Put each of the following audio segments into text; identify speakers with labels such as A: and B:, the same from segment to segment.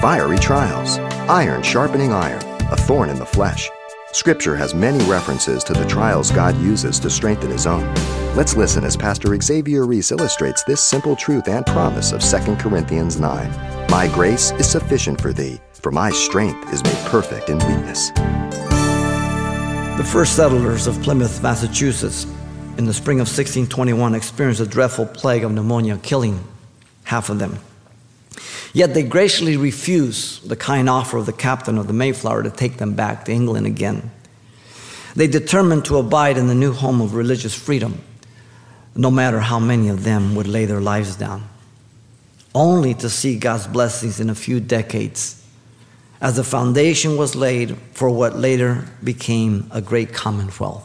A: Fiery trials, iron sharpening iron, a thorn in the flesh. Scripture has many references to the trials God uses to strengthen His own. Let's listen as Pastor Xavier Reese illustrates this simple truth and promise of 2 Corinthians 9. My grace is sufficient for thee, for my strength is made perfect in weakness.
B: The first settlers of Plymouth, Massachusetts, in the spring of 1621, experienced a dreadful plague of pneumonia, killing half of them. Yet they graciously refused the kind offer of the captain of the Mayflower to take them back to England again. They determined to abide in the new home of religious freedom, no matter how many of them would lay their lives down, only to see God's blessings in a few decades as the foundation was laid for what later became a great commonwealth,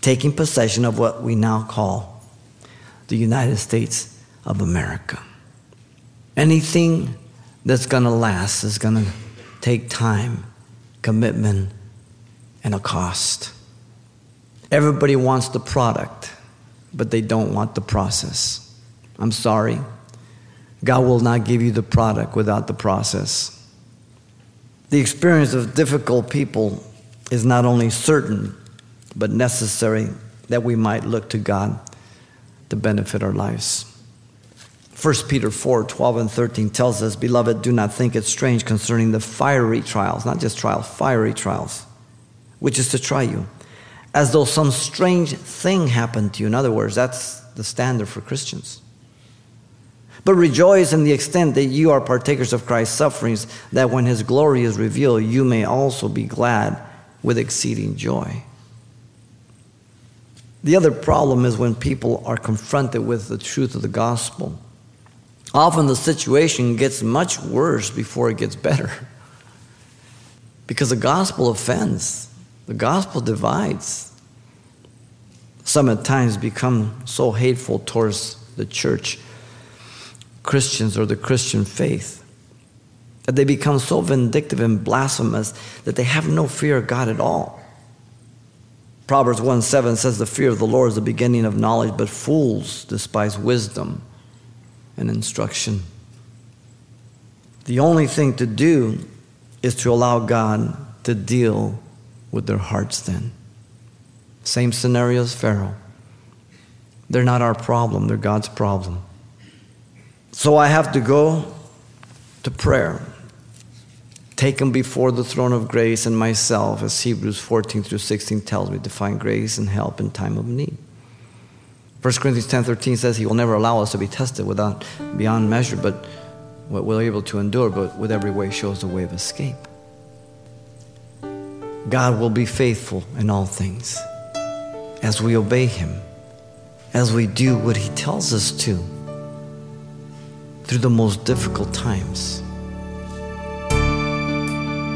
B: taking possession of what we now call the United States of America. Anything that's going to last is going to take time, commitment, and a cost. Everybody wants the product, but they don't want the process. I'm sorry. God will not give you the product without the process. The experience of difficult people is not only certain, but necessary that we might look to God to benefit our lives. 1 Peter 4 12 and 13 tells us, Beloved, do not think it strange concerning the fiery trials, not just trials, fiery trials, which is to try you, as though some strange thing happened to you. In other words, that's the standard for Christians. But rejoice in the extent that you are partakers of Christ's sufferings, that when his glory is revealed, you may also be glad with exceeding joy. The other problem is when people are confronted with the truth of the gospel Often the situation gets much worse before it gets better. Because the gospel offends, the gospel divides. Some at times become so hateful towards the church, Christians, or the Christian faith, that they become so vindictive and blasphemous that they have no fear of God at all. Proverbs 1 7 says, The fear of the Lord is the beginning of knowledge, but fools despise wisdom and instruction. The only thing to do is to allow God to deal with their hearts then. Same scenario as Pharaoh. They're not our problem, they're God's problem. So I have to go to prayer, take them before the throne of grace and myself, as Hebrews 14 through 16 tells me, to find grace and help in time of need. 1 Corinthians 10:13 says he will never allow us to be tested without beyond measure, but what we're able to endure, but with every way shows the way of escape. God will be faithful in all things as we obey him, as we do what he tells us to through the most difficult times.